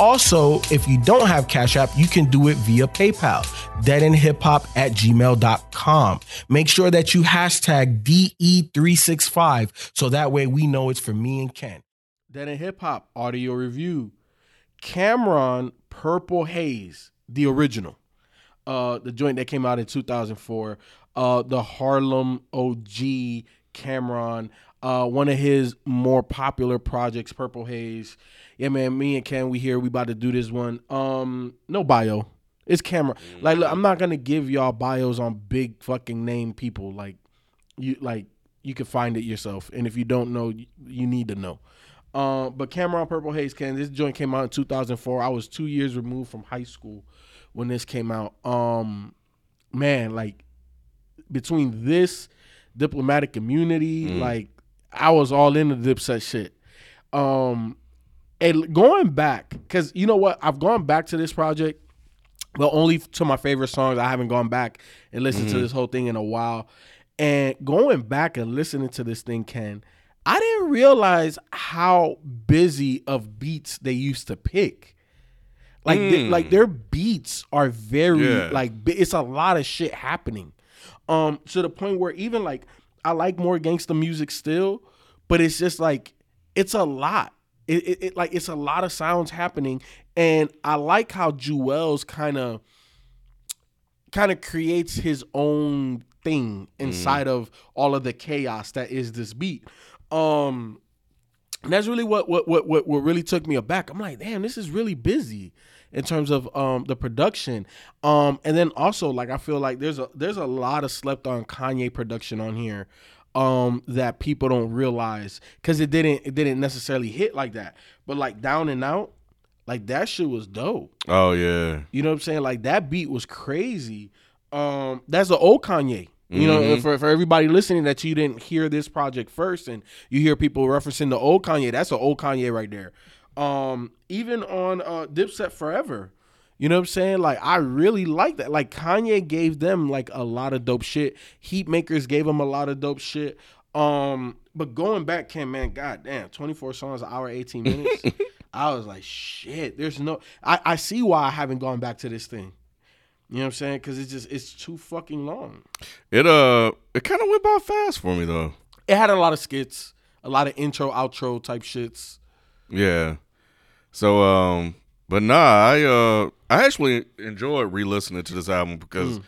Also, if you don't have Cash App, you can do it via PayPal, deadendhiphop at gmail.com. Make sure that you hashtag DE365 so that way we know it's for me and Ken. Dead End Hip Hop audio review. Cam'ron Purple Haze, the original. Uh, the joint that came out in 2004. Uh, the Harlem OG Cam'ron. Uh, one of his more popular projects, Purple Haze. Yeah, man, me and Ken, we here. We about to do this one. Um, no bio. It's Cam'ron. Like, look, I'm not gonna give y'all bios on big fucking name people. Like, you like you can find it yourself. And if you don't know, you, you need to know. Uh, but Cam'ron Purple Haze, Ken, this joint came out in 2004. I was two years removed from high school when this came out. Um, man, like between this diplomatic immunity, like I was all into Dipset shit. Um, and going back, because you know what, I've gone back to this project, but only to my favorite songs. I haven't gone back and listened to this whole thing in a while. And going back and listening to this thing, Ken, I didn't realize how busy of beats they used to pick. Like, they- like their beats are very Yeah. like it's a lot of shit happening. Um, to the point where even like I like more gangster music still, but it's just like it's a lot. It, it, it like it's a lot of sounds happening, and I like how Juelz kind of kind of creates his own thing inside of all of the chaos that is this beat. Um, and that's really what what what what, what really took me aback. I'm like, damn, this is really busy in terms of um the production. Um, and then also like I feel like there's a there's a lot of slept on Kanye production on here um that people don't realize because it didn't it didn't necessarily hit like that. But like down and out, like that shit was dope. Oh yeah. You know what I'm saying? Like that beat was crazy. Um, that's the old Kanye. You know, Mm-hmm. for for everybody listening that you didn't hear this project first, and you hear people referencing the old Kanye, that's the old Kanye right there. Um, even on uh, Dipset Forever, you know what I'm saying? Like I really like that. Like Kanye gave them like a lot of dope shit. Heatmakerz gave them a lot of dope shit. Um, but going back, Ken, man, god damn, 24 songs, an hour, 18 minutes. I was like, shit, there's no I, I see why I haven't gone back to this thing. You know what I'm saying? Because it's just it's too fucking long. It uh it kind of went by fast for me though. It had a lot of skits, a lot of intro, outro type shits. Yeah. So um but nah, I uh I actually enjoyed re-listening to this album because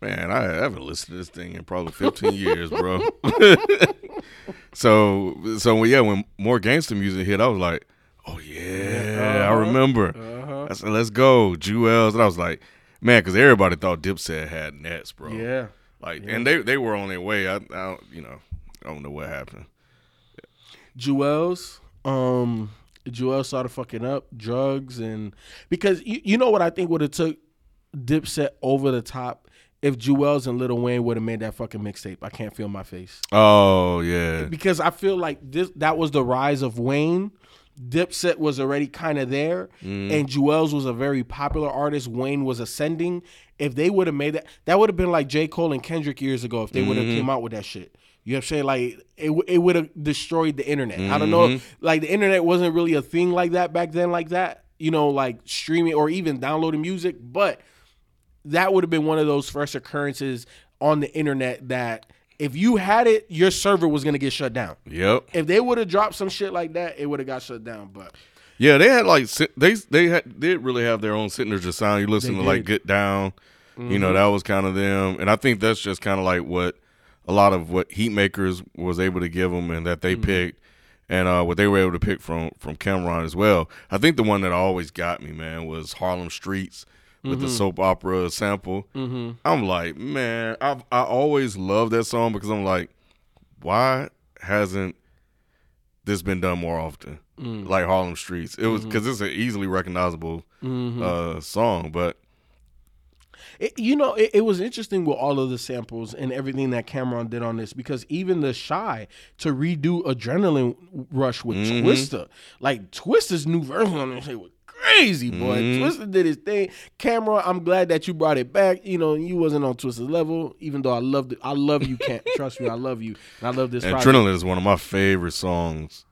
man, I haven't listened to this thing in probably 15 years, bro. so so yeah, when more gangster music hit, I was like, "Oh yeah, I remember." I said, "Let's go, Juelz." And I was like, "Man, cuz everybody thought Dipset had nets, bro." Yeah. Like and they they were on their way. I, I don't, you know, I don't know what happened. Juelz, um, Juelz started fucking up drugs and because you, you know what I think would have took Dipset over the top if Juelz and Lil Wayne would have made that fucking mixtape. I can't feel my face Oh, yeah. because I feel like this that was the rise of Wayne. Dipset was already kind of there, and Juelz was a very popular artist. Wayne was ascending. If they would have made that, that would have been like J. Cole and Kendrick years ago. If they would have came out with that shit, you know what I'm saying? Like it, it would have destroyed the internet. I don't know, mm-hmm. like the internet wasn't really a thing like that back then, like that. You know, like streaming or even downloading music, but that would have been one of those first occurrences on the internet that if you had it, your server was gonna get shut down. Yep. If they would have dropped some shit like that, it would have got shut down. But Yeah, they had like they they had did really have their own signature sound. You listen They to like. Get Down, you know mm-hmm. that was kind of them, and I think that's just kind of like what a lot of what Heatmakerz was able to give them, and that they picked, and uh, what they were able to pick from from Cam'ron as well. I think the one that always got me, man, was Harlem Streets with the soap opera sample. Mm-hmm. I'm like, man, I I always loved that song because I'm like, why hasn't this been done more often? Like Harlem Streets, it was because it's an easily recognizable uh, song, but It, you know, it, it was interesting with all of the samples and everything that Cam'ron did on this because even the Shy to redo Adrenaline Rush with Mm-hmm. Twista, like Twista's new version on this shit was crazy, boy. Mm-hmm. Twista did his thing. Cam'ron, I'm glad that you brought it back. You know, you wasn't on Twista's level, even though I loved it. I love you, can't trust me. I love you, and I love this. and project. Adrenaline is one of my favorite songs.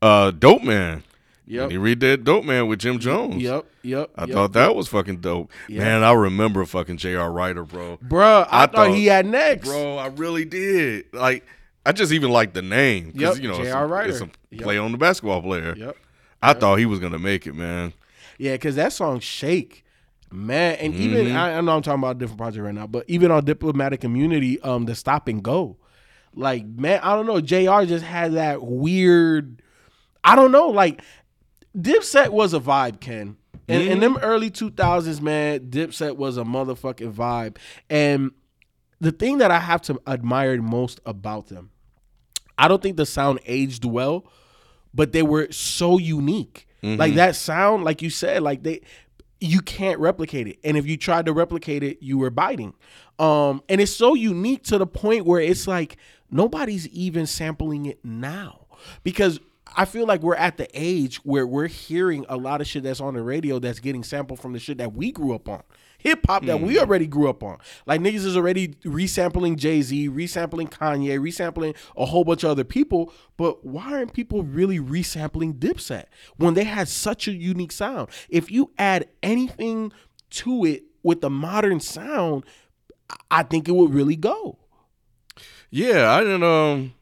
Uh, Dope Man. Yep. When he read that Dope Man with Jim Jones. Yep, yep. I yep. thought that was fucking dope. Man, I remember fucking J.R. Writer, bro. Bruh, I, I thought, thought- he had next. Bro, I really did. Like, I just even like the name. 'cause, Yep, you know, it's J.R. Writer. it's a Yep. play on the basketball player. Yep. I thought he was gonna make it, man. Yeah, because that song "Shake," man, and Mm-hmm. even I, I know I'm talking about a different project right now, but even on diplomatic immunity, um, the stop and go, like man, I don't know, Jr. just had that weird, I don't know, like Dipset was a vibe, Ken. And in them early 2000s, man, Dipset was a motherfucking vibe. And the thing that I have to admire most about them, I don't think the sound aged well, but they were so unique. Like that sound, like you said, like they you can't replicate it. And if you tried to replicate it, you were biting. Um, and it's so unique to the point where it's like nobody's even sampling it now. Because I feel like we're at the age where we're hearing a lot of shit that's on the radio that's getting sampled from the shit that we grew up on. Hip hop that we already grew up on. Like niggas is already resampling Jay Z, resampling Kanye, resampling a whole bunch of other people. But why aren't people really resampling Dipset when they had such a unique sound? If you add anything to it with the modern sound, I- think it would really go. Yeah, I didn't um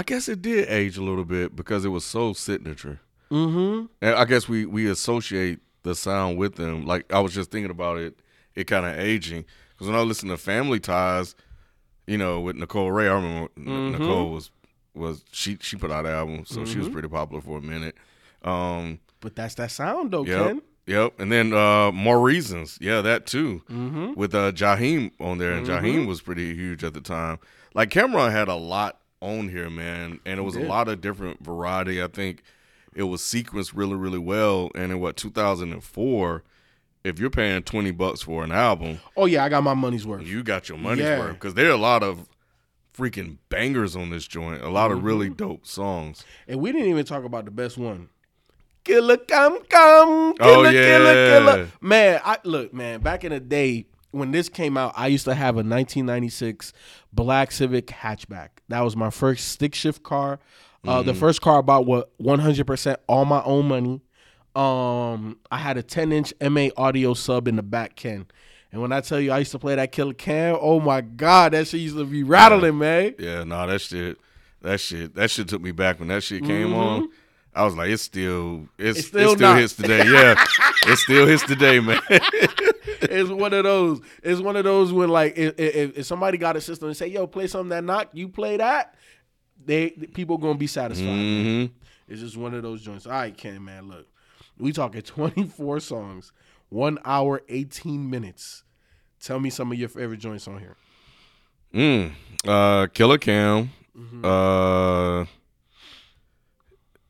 I guess it did age a little bit because it was so signature. Mm-hmm. And I guess we we associate the sound with them. Like I was just thinking about it, it kind of aging. Because when I listen to Family Ties, you know, with Nicole Wray, I remember Mm-hmm. Nicole was was she she put out an album, so she was pretty popular for a minute. Um, But that's that sound though, yep, Ken. yep. And then uh, more reasons, yeah, that too, Mm-hmm. with uh, Jaheim on there, and Jaheim was pretty huge at the time. Like Cam'ron had a lot on here, man, and it was a lot of different variety. I think it was sequenced really, really well. And in what 2004, if you're paying 20 bucks for an album, Oh yeah, I got my money's worth. you got your money's Yeah. worth because there are a lot of freaking bangers on this joint. A lot of really Mm-hmm. dope songs. And we didn't even talk about the best one. Killer come come. Killer, Oh, killer, killer. Man, I look, man, back in the day when this came out, I used to have a 1996 black Civic hatchback. That was my first stick shift car. Uh, the first car I bought was 100% all my own money. Um, I had a 10 inch MA audio sub in the back, Ken. And when I tell you I used to play that Killa Cam, oh my God, that shit used to be rattling, man. Yeah, no, that shit, that shit, that shit took me back when that shit came Mm-hmm. on. I was like, it's still, it's, It's it still still, hits today. Yeah, it still hits today, man. it's one of those. It's one of those when like if, if, if somebody got a system and say, "Yo, play something that knock," you play that, they people gonna be satisfied. hmm It's just one of those joints. All right, Ken, man, look, we talking twenty four songs, one hour eighteen minutes. Tell me some of your favorite joints on here. Mm. Uh, Killa Cam. Mm-hmm. Uh,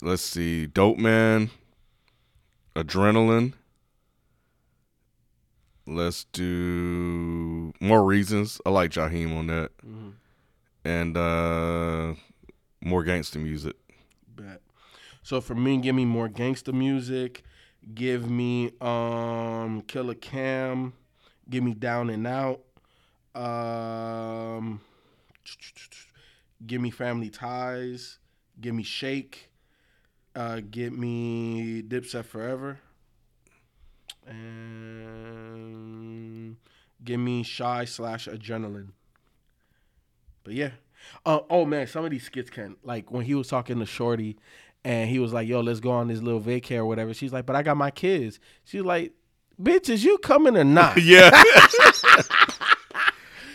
let's see, Dope Man. Adrenaline. Let's do more reasons. I like Jaheim on that, Mm-hmm. and uh, more gangster music. Bet. So for me, give me more gangster music. Give me um Killa Cam. Give me Down and Out. Um, give me Family Ties. Give me Shake. Uh, get me Dipset Forever. And give me Shy slash Adrenaline. But yeah. Uh, oh man, some of these skits can like when he was talking to Shorty, and he was like, "Yo, let's go on this little vacay or whatever." She's like, "But I got my kids." She's like, "Bitch, is you coming or not?" yeah.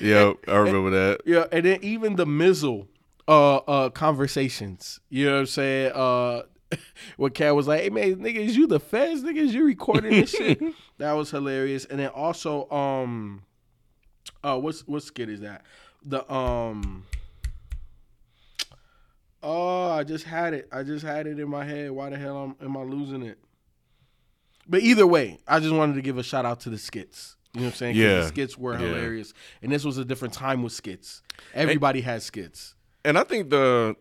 yeah, I remember that. Yeah, and then even the Mizzle uh uh conversations. You know what I'm saying? Uh what Cat was like, hey man, nigga, is you the feds? Nigga, is you recording this shit? That was hilarious. And then also, um uh what's what skit is that? The um Oh, I just had it. I just had it in my head. Why the hell am, am I losing it? But either way, I just wanted to give a shout out to the skits. You know what I'm saying? Yeah. The skits were Yeah. hilarious. And this was a different time with skits. Everybody had skits. And I think the,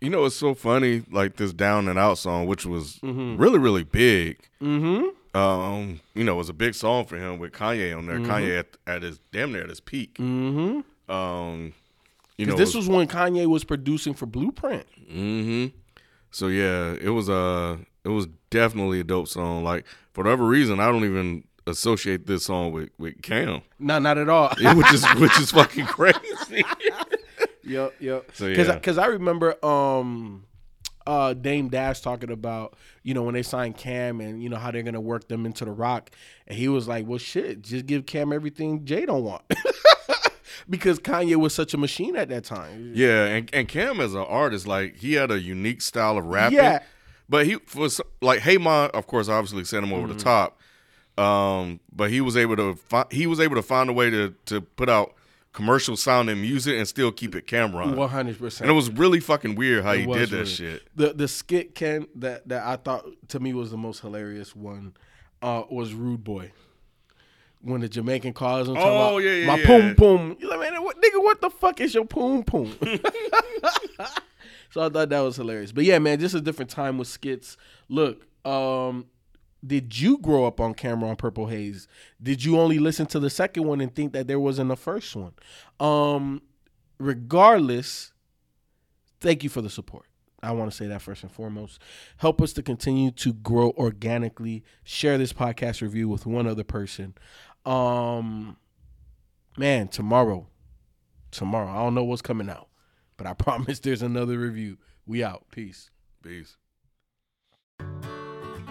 you know, it's so funny, like this Down and Out song, which was really, really big. Mm-hmm. Um, you know, it was a big song for him with Kanye on there. Kanye at, at his damn near at his peak. Mm-hmm. Um, you know, Because this was when Kanye was producing for Blueprint. Mm-hmm. So yeah, it was uh it was definitely a dope song. Like for whatever reason, I don't even associate this song with with Cam, No, not at all. which is which is fucking crazy. Yep, yep. So, Because yeah. because I remember um uh Dame Dash talking about you know when they signed Cam and you know how they're gonna work them into the Roc, and he was like, well shit, just give Cam everything Jay don't want. because Kanye was such a machine at that time. yeah, and and Cam as an artist, like he had a unique style of rapping. Yeah. But he was like Hey Ma, of course, obviously sent him over Mm-hmm. the top. Um, but he was able to fi- he was able to find a way to to put out commercial sounding music and still keep it Cam'ron. One hundred percent. And it was really fucking weird how he did that weird. shit. The the skit Ken that that I thought to me was the most hilarious one uh, was Rude Boy. When the Jamaican calls him, Oh, about, yeah, yeah, my yeah. poom poom. You like, man, what, nigga, what the fuck is your poom poom? so I thought that was hilarious. But yeah, man, just a different time with skits. Look, um, did you grow up on Cam'ron Purple Haze? Did you only listen to the second one and think that there wasn't a first one? Um, regardless, thank you for the support. I want to say that first and foremost. Help us to continue to grow organically. Share this podcast review with one other person. Um, man, tomorrow, tomorrow, I don't know what's coming out, but I promise there's another review. We out. Peace. Peace.